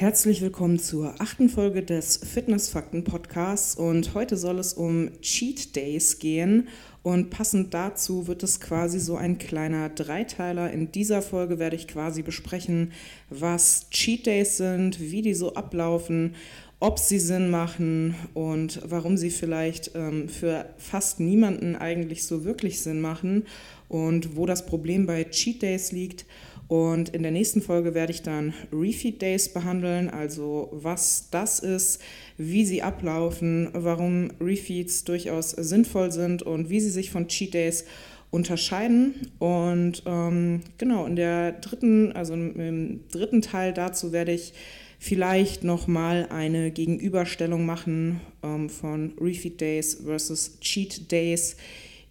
Herzlich willkommen zur achten Folge des Fitnessfakten Podcasts. Und heute soll es um Cheat Days gehen. Und passend dazu wird es quasi so ein kleiner Dreiteiler. In dieser Folge werde ich quasi besprechen, was Cheat Days sind, wie die so ablaufen, ob sie Sinn machen und warum sie vielleicht ähm, für fast niemanden eigentlich so wirklich Sinn machen und wo das Problem bei Cheat Days liegt und in der nächsten Folge werde ich dann Refeed Days behandeln, also was das ist, wie sie ablaufen, warum Refeeds durchaus sinnvoll sind und wie sie sich von Cheat Days unterscheiden. Und ähm, genau, in der dritten, also im dritten Teil dazu werde ich vielleicht nochmal eine Gegenüberstellung machen ähm, von Refeed Days versus Cheat Days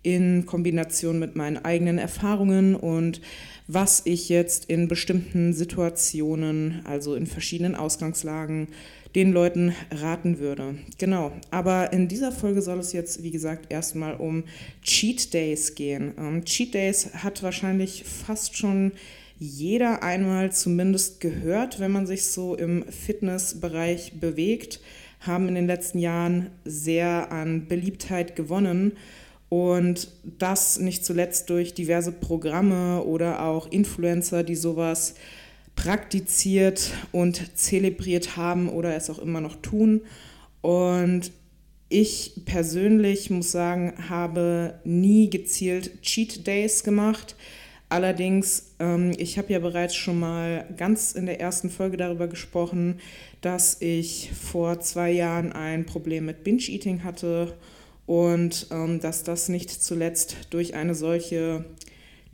in Kombination mit meinen eigenen Erfahrungen und was ich jetzt in bestimmten Situationen, also in verschiedenen Ausgangslagen, den Leuten raten würde. Genau, aber in dieser Folge soll es jetzt, wie gesagt, erstmal um Cheat Days gehen. Ähm, Cheat Days hat wahrscheinlich fast schon jeder einmal zumindest gehört, wenn man sich so im Fitnessbereich bewegt, haben in den letzten Jahren sehr an Beliebtheit gewonnen. Und das nicht zuletzt durch diverse Programme oder auch Influencer, die sowas praktiziert und zelebriert haben oder es auch immer noch tun. Und ich persönlich muss sagen, habe nie gezielt Cheat Days gemacht. Allerdings, ähm, ich habe ja bereits schon mal ganz in der ersten Folge darüber gesprochen, dass ich vor zwei Jahren ein Problem mit Binge-Eating hatte und ähm, dass das nicht zuletzt durch eine solche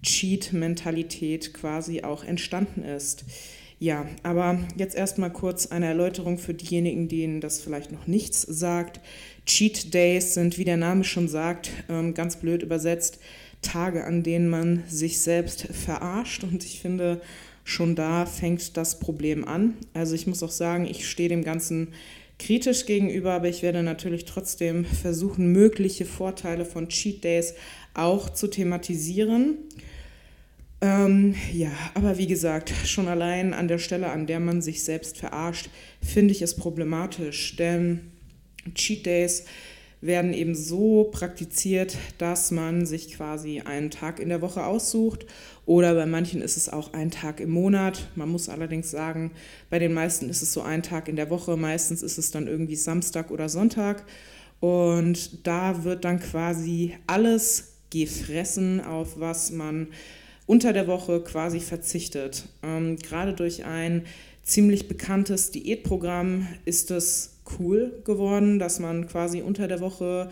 Cheat-Mentalität quasi auch entstanden ist. Ja, aber jetzt erstmal kurz eine Erläuterung für diejenigen, denen das vielleicht noch nichts sagt. Cheat Days sind, wie der Name schon sagt, ähm, ganz blöd übersetzt, Tage, an denen man sich selbst verarscht. Und ich finde, schon da fängt das Problem an. Also ich muss auch sagen, ich stehe dem Ganzen kritisch gegenüber, aber ich werde natürlich trotzdem versuchen, mögliche Vorteile von Cheat Days auch zu thematisieren. Ähm, ja, aber wie gesagt, schon allein an der Stelle, an der man sich selbst verarscht, finde ich es problematisch, denn Cheat Days werden eben so praktiziert, dass man sich quasi einen Tag in der Woche aussucht oder bei manchen ist es auch ein Tag im Monat. Man muss allerdings sagen, bei den meisten ist es so ein Tag in der Woche. Meistens ist es dann irgendwie Samstag oder Sonntag. Und da wird dann quasi alles gefressen, auf was man unter der Woche quasi verzichtet. Ähm, gerade durch ein ziemlich bekanntes Diätprogramm ist es cool geworden, dass man quasi unter der Woche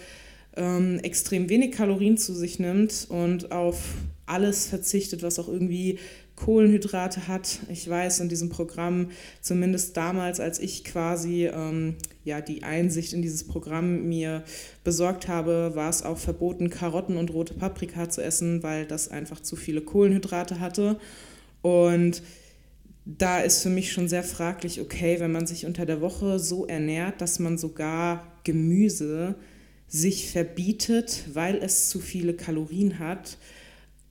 ähm, extrem wenig Kalorien zu sich nimmt und auf alles verzichtet, was auch irgendwie Kohlenhydrate hat. Ich weiß in diesem Programm, zumindest damals, als ich quasi ähm, ja, die Einsicht in dieses Programm mir besorgt habe, war es auch verboten, Karotten und rote Paprika zu essen, weil das einfach zu viele Kohlenhydrate hatte. Und da ist für mich schon sehr fraglich, okay, wenn man sich unter der Woche so ernährt, dass man sogar Gemüse sich verbietet, weil es zu viele Kalorien hat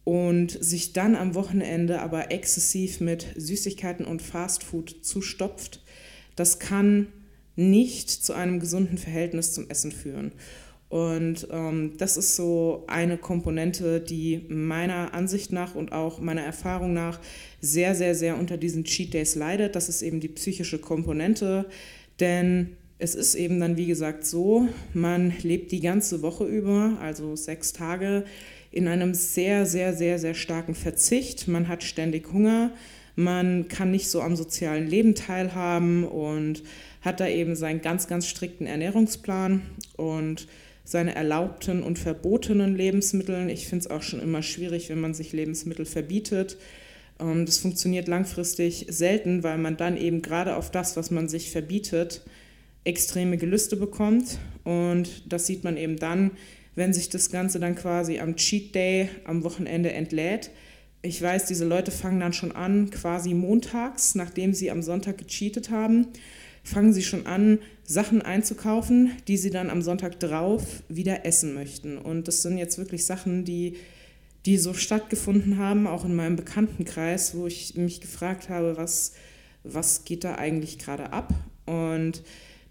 und sich dann am Wochenende aber exzessiv mit Süßigkeiten und Fastfood zustopft, das kann nicht zu einem gesunden Verhältnis zum Essen führen. Und ähm, das ist so eine Komponente, die meiner Ansicht nach und auch meiner Erfahrung nach sehr, sehr, sehr unter diesen Cheat Days leidet. Das ist eben die psychische Komponente. Denn es ist eben dann, wie gesagt, so, man lebt die ganze Woche über, also sechs Tage, in einem sehr, sehr, sehr, sehr starken Verzicht. Man hat ständig Hunger, man kann nicht so am sozialen Leben teilhaben und hat da eben seinen ganz, ganz strikten Ernährungsplan und seine erlaubten und verbotenen Lebensmittel. Ich finde es auch schon immer schwierig, wenn man sich Lebensmittel verbietet. Ähm, das funktioniert langfristig selten, weil man dann eben gerade auf das, was man sich verbietet, extreme Gelüste bekommt. Und das sieht man eben dann, wenn sich das Ganze dann quasi am Cheat Day am Wochenende entlädt. Ich weiß, diese Leute fangen dann schon an, quasi montags, nachdem sie am Sonntag gecheatet haben, fangen sie schon an, Sachen einzukaufen, die sie dann am Sonntag drauf wieder essen möchten. Und das sind jetzt wirklich Sachen, die, die so stattgefunden haben, auch in meinem Bekanntenkreis, wo ich mich gefragt habe, was, was geht da eigentlich gerade ab. Und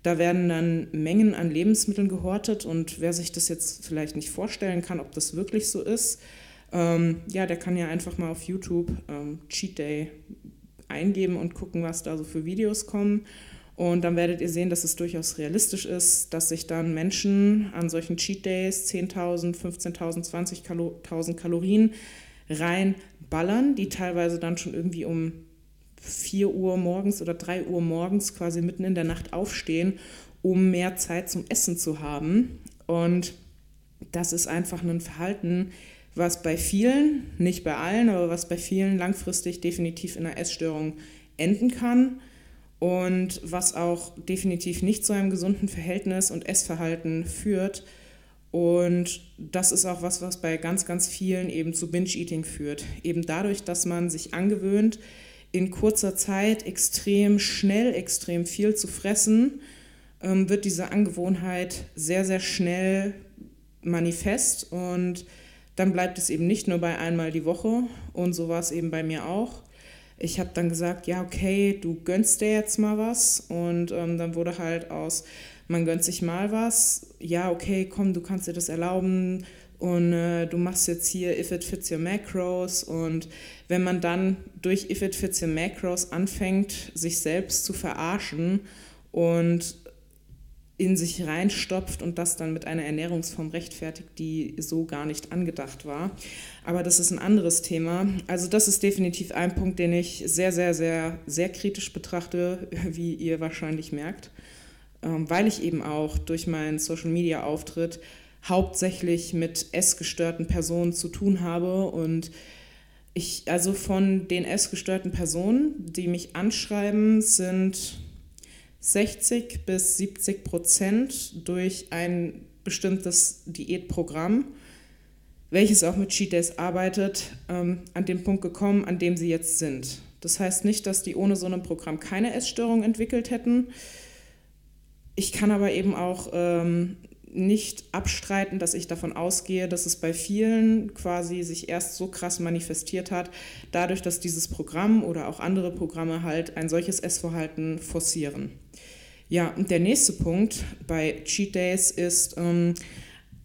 da werden dann Mengen an Lebensmitteln gehortet und wer sich das jetzt vielleicht nicht vorstellen kann, ob das wirklich so ist, ähm, ja, der kann ja einfach mal auf YouTube ähm, Cheat Day eingeben und gucken, was da so für Videos kommen. Und dann werdet ihr sehen, dass es durchaus realistisch ist, dass sich dann Menschen an solchen Cheat Days 10.000, 15.000, 20.000 Kalorien reinballern, die teilweise dann schon irgendwie um 4 Uhr morgens oder 3 Uhr morgens quasi mitten in der Nacht aufstehen, um mehr Zeit zum Essen zu haben. Und das ist einfach ein Verhalten, was bei vielen, nicht bei allen, aber was bei vielen langfristig definitiv in einer Essstörung enden kann und was auch definitiv nicht zu einem gesunden Verhältnis und Essverhalten führt. Und das ist auch was, was bei ganz, ganz vielen eben zu Binge-Eating führt. Eben dadurch, dass man sich angewöhnt, in kurzer Zeit extrem schnell, extrem viel zu fressen, ähm, wird diese Angewohnheit sehr, sehr schnell manifest und dann bleibt es eben nicht nur bei einmal die Woche und so war es eben bei mir auch. Ich habe dann gesagt, ja, okay, du gönnst dir jetzt mal was. Und ähm, dann wurde halt aus, man gönnt sich mal was, ja, okay, komm, du kannst dir das erlauben, und äh, du machst jetzt hier If It Fits Your Macros. Und wenn man dann durch If It Fits Your Macros anfängt, sich selbst zu verarschen und in sich reinstopft und das dann mit einer Ernährungsform rechtfertigt, die so gar nicht angedacht war. Aber das ist ein anderes Thema. Also das ist definitiv ein Punkt, den ich sehr, sehr, sehr, sehr kritisch betrachte, wie ihr wahrscheinlich merkt, ähm, weil ich eben auch durch meinen Social-Media-Auftritt hauptsächlich mit essgestörten Personen zu tun habe und ich, also von den essgestörten Personen, die mich anschreiben, sind 60 bis 70 Prozent durch ein bestimmtes Diätprogramm, welches auch mit Cheat Days arbeitet, ähm, an den Punkt gekommen, an dem sie jetzt sind. Das heißt nicht, dass die ohne so ein Programm keine Essstörung entwickelt hätten. Ich kann aber eben auch ähm, nicht abstreiten, dass ich davon ausgehe, dass es bei vielen quasi sich erst so krass manifestiert hat, dadurch, dass dieses Programm oder auch andere Programme halt ein solches Essverhalten forcieren. Ja, und der nächste Punkt bei Cheat Days ist ähm,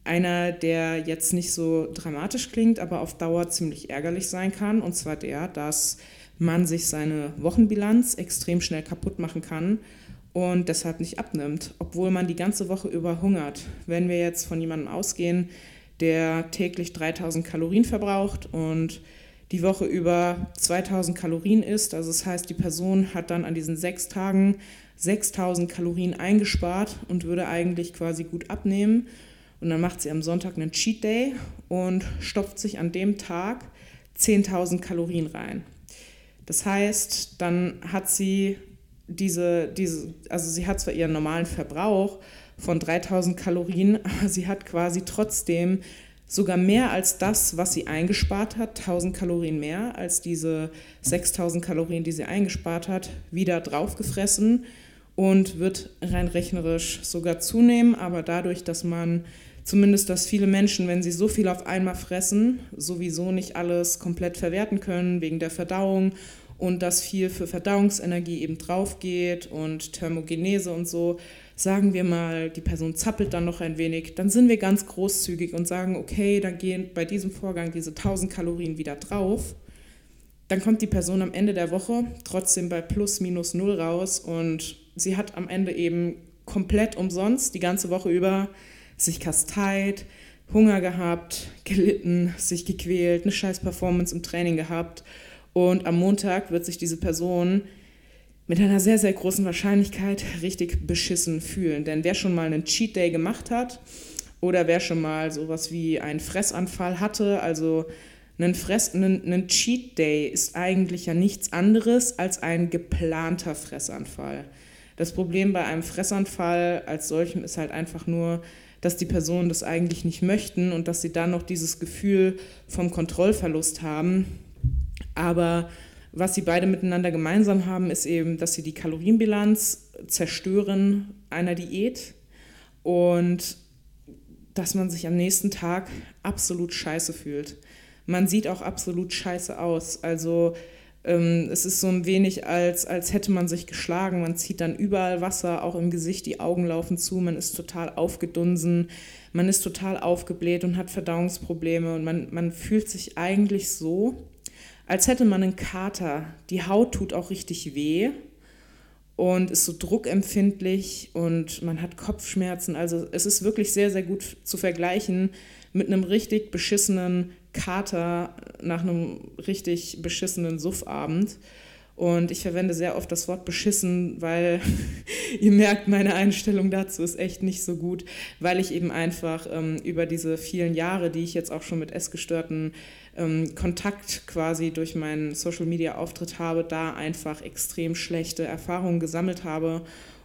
einer, der jetzt nicht so dramatisch klingt, aber auf Dauer ziemlich ärgerlich sein kann, und zwar der, dass man sich seine Wochenbilanz extrem schnell kaputt machen kann und deshalb nicht abnimmt, obwohl man die ganze Woche über hungert. Wenn wir jetzt von jemandem ausgehen, der täglich 3000 Kalorien verbraucht und die Woche über 2000 Kalorien isst, also das heißt, die Person hat dann an diesen sechs Tagen 6000 Kalorien eingespart und würde eigentlich quasi gut abnehmen. Und dann macht sie am Sonntag einen Cheat Day und stopft sich an dem Tag 10.000 Kalorien rein. Das heißt, dann hat sie diese, diese, also sie hat zwar ihren normalen Verbrauch von 3000 Kalorien, aber sie hat quasi trotzdem sogar mehr als das, was sie eingespart hat, 1000 Kalorien mehr als diese 6000 Kalorien, die sie eingespart hat, wieder draufgefressen und wird rein rechnerisch sogar zunehmen, aber dadurch, dass man zumindest, dass viele Menschen, wenn sie so viel auf einmal fressen, sowieso nicht alles komplett verwerten können wegen der Verdauung und dass viel für Verdauungsenergie eben drauf geht und Thermogenese und so, sagen wir mal, die Person zappelt dann noch ein wenig, dann sind wir ganz großzügig und sagen, okay, dann gehen bei diesem Vorgang diese 1000 Kalorien wieder drauf. Dann kommt die Person am Ende der Woche trotzdem bei plus minus null raus und sie hat am Ende eben komplett umsonst die ganze Woche über sich kasteit, Hunger gehabt, gelitten, sich gequält, eine scheiß Performance im Training gehabt und am Montag wird sich diese Person mit einer sehr, sehr großen Wahrscheinlichkeit richtig beschissen fühlen. Denn wer schon mal einen Cheat Day gemacht hat oder wer schon mal sowas wie einen Fressanfall hatte, also ein, Fress, ein, ein Cheat Day ist eigentlich ja nichts anderes als ein geplanter Fressanfall. Das Problem bei einem Fressanfall als solchem ist halt einfach nur, dass die Personen das eigentlich nicht möchten und dass sie dann noch dieses Gefühl vom Kontrollverlust haben, aber was sie beide miteinander gemeinsam haben, ist eben, dass sie die Kalorienbilanz zerstören einer Diät und dass man sich am nächsten Tag absolut scheiße fühlt. Man sieht auch absolut scheiße aus. Also Ähm, es ist so ein wenig, als, als hätte man sich geschlagen. Man zieht dann überall Wasser, auch im Gesicht, die Augen laufen zu, man ist total aufgedunsen, man ist total aufgebläht und hat Verdauungsprobleme und man, man fühlt sich eigentlich so, als hätte man einen Kater. Die Haut tut auch richtig weh und ist so druckempfindlich und man hat Kopfschmerzen. Also es ist wirklich sehr, sehr gut zu vergleichen mit einem richtig beschissenen Kater nach einem richtig beschissenen Suffabend. Und ich verwende sehr oft das Wort beschissen, weil ihr merkt, meine Einstellung dazu ist echt nicht so gut, weil ich eben einfach ähm, über diese vielen Jahre, die ich jetzt auch schon mit Essgestörten ähm, Kontakt quasi durch meinen Social-Media-Auftritt habe, da einfach extrem schlechte Erfahrungen gesammelt habe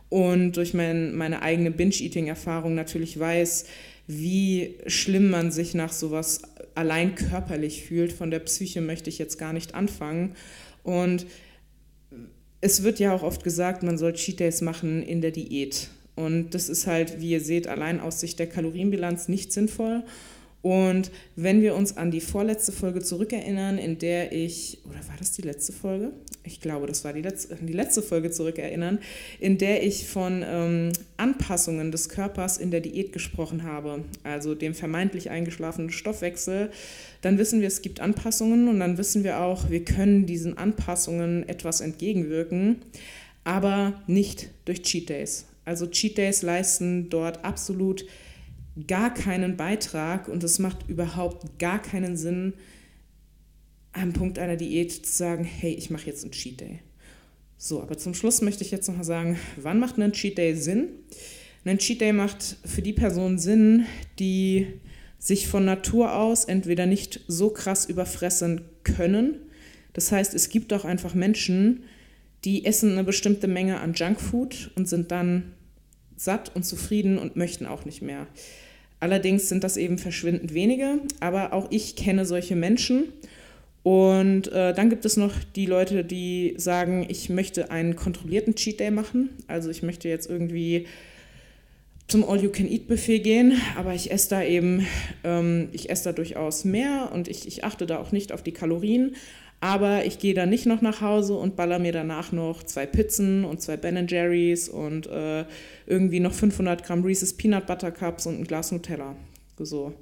und durch mein, meine eigene Binge-Eating-Erfahrung natürlich weiß, wie schlimm man sich nach sowas allein körperlich fühlt. Von der Psyche möchte ich jetzt gar nicht anfangen. Und es wird ja auch oft gesagt, man soll Cheat Days machen in der Diät. Und das ist halt, wie ihr seht, allein aus Sicht der Kalorienbilanz nicht sinnvoll. Und wenn wir uns an die vorletzte Folge zurückerinnern, in der ich, oder war das die letzte Folge? Ich glaube, das war die letzte, die letzte Folge zurückerinnern, in der ich von ähm, Anpassungen des Körpers in der Diät gesprochen habe, also dem vermeintlich eingeschlafenen Stoffwechsel, dann wissen wir, es gibt Anpassungen und dann wissen wir auch, wir können diesen Anpassungen etwas entgegenwirken, aber nicht durch Cheat Days. Also Cheat Days leisten dort absolut gar keinen Beitrag und es macht überhaupt gar keinen Sinn, am Punkt einer Diät zu sagen, hey, ich mache jetzt einen Cheat Day. So, aber zum Schluss möchte ich jetzt noch mal sagen, wann macht ein Cheat Day Sinn? Ein Cheat Day macht für die Person Sinn, die sich von Natur aus entweder nicht so krass überfressen können. Das heißt, es gibt auch einfach Menschen, die essen eine bestimmte Menge an Junkfood und sind dann satt und zufrieden und möchten auch nicht mehr. Allerdings sind das eben verschwindend wenige, aber auch ich kenne solche Menschen. Und äh, dann gibt es noch die Leute, die sagen, ich möchte einen kontrollierten Cheat Day machen. Also ich möchte jetzt irgendwie zum All-You-Can-Eat-Buffet gehen, aber ich esse da eben, ähm, ich esse da durchaus mehr und ich, ich achte da auch nicht auf die Kalorien. Aber ich gehe dann nicht noch nach Hause und baller mir danach noch zwei Pizzen und zwei Ben Jerry's und äh, irgendwie noch 500 Gramm Reese's Peanut Butter Cups und ein Glas Nutella. So.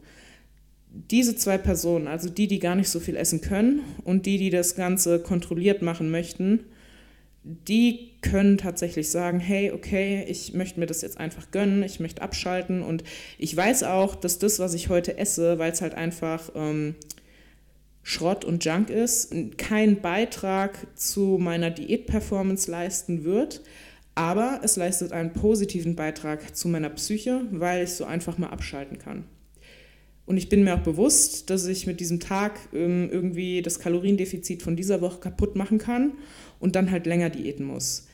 Diese zwei Personen, also die, die gar nicht so viel essen können und die, die das Ganze kontrolliert machen möchten, die können tatsächlich sagen, hey, okay, ich möchte mir das jetzt einfach gönnen, ich möchte abschalten und ich weiß auch, dass das, was ich heute esse, weil es halt einfach ähm, Schrott und Junk ist, keinen Beitrag zu meiner Diätperformance leisten wird, aber es leistet einen positiven Beitrag zu meiner Psyche, weil ich so einfach mal abschalten kann. Und ich bin mir auch bewusst, dass ich mit diesem Tag ähm, irgendwie das Kaloriendefizit von dieser Woche kaputt machen kann und dann halt länger diäten muss.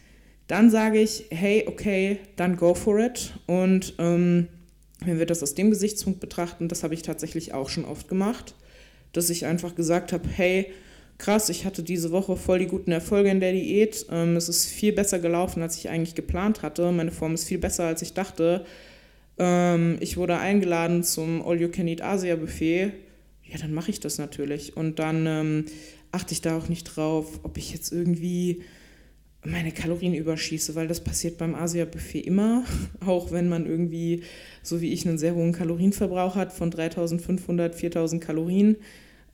Dann sage ich, hey, okay, dann go for it. Und ähm, wenn wir das aus dem Gesichtspunkt betrachten, das habe ich tatsächlich auch schon oft gemacht dass ich einfach gesagt habe, hey, krass, ich hatte diese Woche voll die guten Erfolge in der Diät. Ähm, es ist viel besser gelaufen, als ich eigentlich geplant hatte. Meine Form ist viel besser, als ich dachte. Ähm, ich wurde eingeladen zum All-You-Can-Eat Asia-Buffet. Ja, dann mache ich das natürlich. Und dann ähm, achte ich da auch nicht drauf, ob ich jetzt irgendwie meine Kalorien überschieße, weil das passiert beim Asia-Buffet immer, auch wenn man irgendwie, so wie ich, einen sehr hohen Kalorienverbrauch hat von 3500, 4000 Kalorien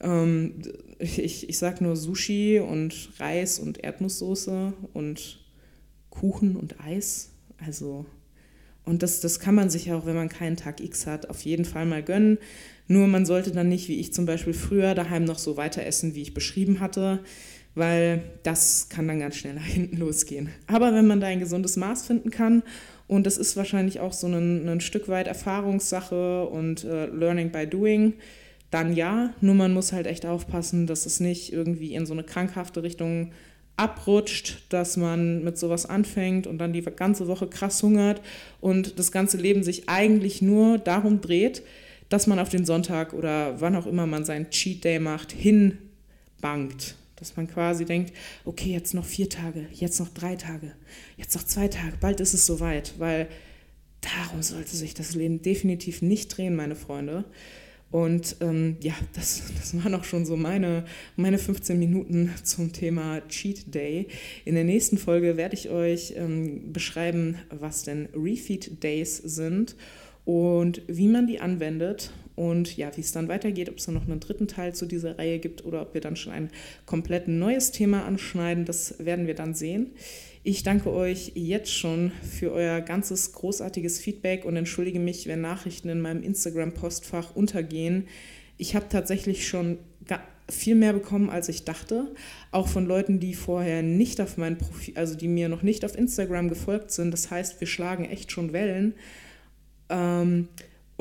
ähm, ich ich sage nur Sushi und Reis und Erdnusssoße und Kuchen und Eis. Also, und das, das kann man sich auch, wenn man keinen Tag X hat, auf jeden Fall mal gönnen. Nur man sollte dann nicht, wie ich zum Beispiel früher, daheim noch so weiter essen, wie ich beschrieben hatte, weil das kann dann ganz schnell nach hinten losgehen. Aber wenn man da ein gesundes Maß finden kann, und das ist wahrscheinlich auch so ein, ein Stück weit Erfahrungssache und äh, Learning by Doing, dann ja. Nur man muss halt echt aufpassen, dass es nicht irgendwie in so eine krankhafte Richtung abrutscht, dass man mit sowas anfängt und dann die ganze Woche krass hungert und das ganze Leben sich eigentlich nur darum dreht, dass man auf den Sonntag oder wann auch immer man seinen Cheat Day macht, hinbangt. Dass man quasi denkt, okay, jetzt noch vier Tage, jetzt noch drei Tage, jetzt noch zwei Tage, bald ist es soweit, weil darum sollte sich das Leben definitiv nicht drehen, meine Freunde. Und ähm, ja, das, das waren auch schon so meine, meine 15 Minuten zum Thema Cheat Day. In der nächsten Folge werde ich euch ähm, beschreiben, was denn Refeed Days sind und wie man die anwendet und ja, wie es dann weitergeht, ob es dann noch einen dritten Teil zu dieser Reihe gibt oder ob wir dann schon ein komplett neues Thema anschneiden, das werden wir dann sehen. Ich danke euch jetzt schon für euer ganzes großartiges Feedback und entschuldige mich, wenn Nachrichten in meinem Instagram-Postfach untergehen. Ich habe tatsächlich schon viel mehr bekommen, als ich dachte. Auch von Leuten, die vorher nicht auf mein Profil, also die mir noch nicht auf Instagram gefolgt sind. Das heißt, wir schlagen echt schon Wellen. Ähm,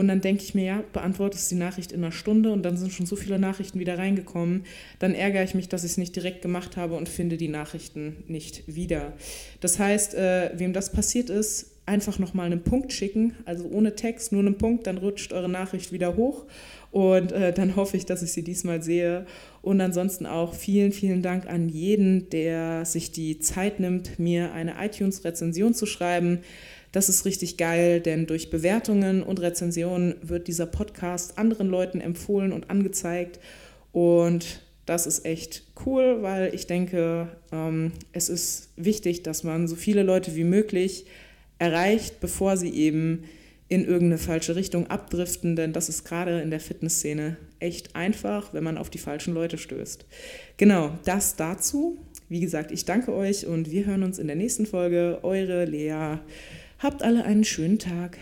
und dann denke ich mir, ja, beantwortest die Nachricht in einer Stunde und dann sind schon so viele Nachrichten wieder reingekommen. Dann ärgere ich mich, dass ich es nicht direkt gemacht habe und finde die Nachrichten nicht wieder. Das heißt, äh, wem das passiert ist, einfach nochmal einen Punkt schicken, also ohne Text, nur einen Punkt, dann rutscht eure Nachricht wieder hoch und äh, dann hoffe ich, dass ich sie diesmal sehe. Und ansonsten auch vielen, vielen Dank an jeden, der sich die Zeit nimmt, mir eine iTunes-Rezension zu schreiben. Das ist richtig geil, denn durch Bewertungen und Rezensionen wird dieser Podcast anderen Leuten empfohlen und angezeigt. Und das ist echt cool, weil ich denke, ähm, es ist wichtig, dass man so viele Leute wie möglich erreicht, bevor sie eben in irgendeine falsche Richtung abdriften, denn das ist gerade in der Fitnessszene echt einfach, wenn man auf die falschen Leute stößt. Genau, das dazu. Wie gesagt, ich danke euch und wir hören uns in der nächsten Folge. Eure Lea. Habt alle einen schönen Tag.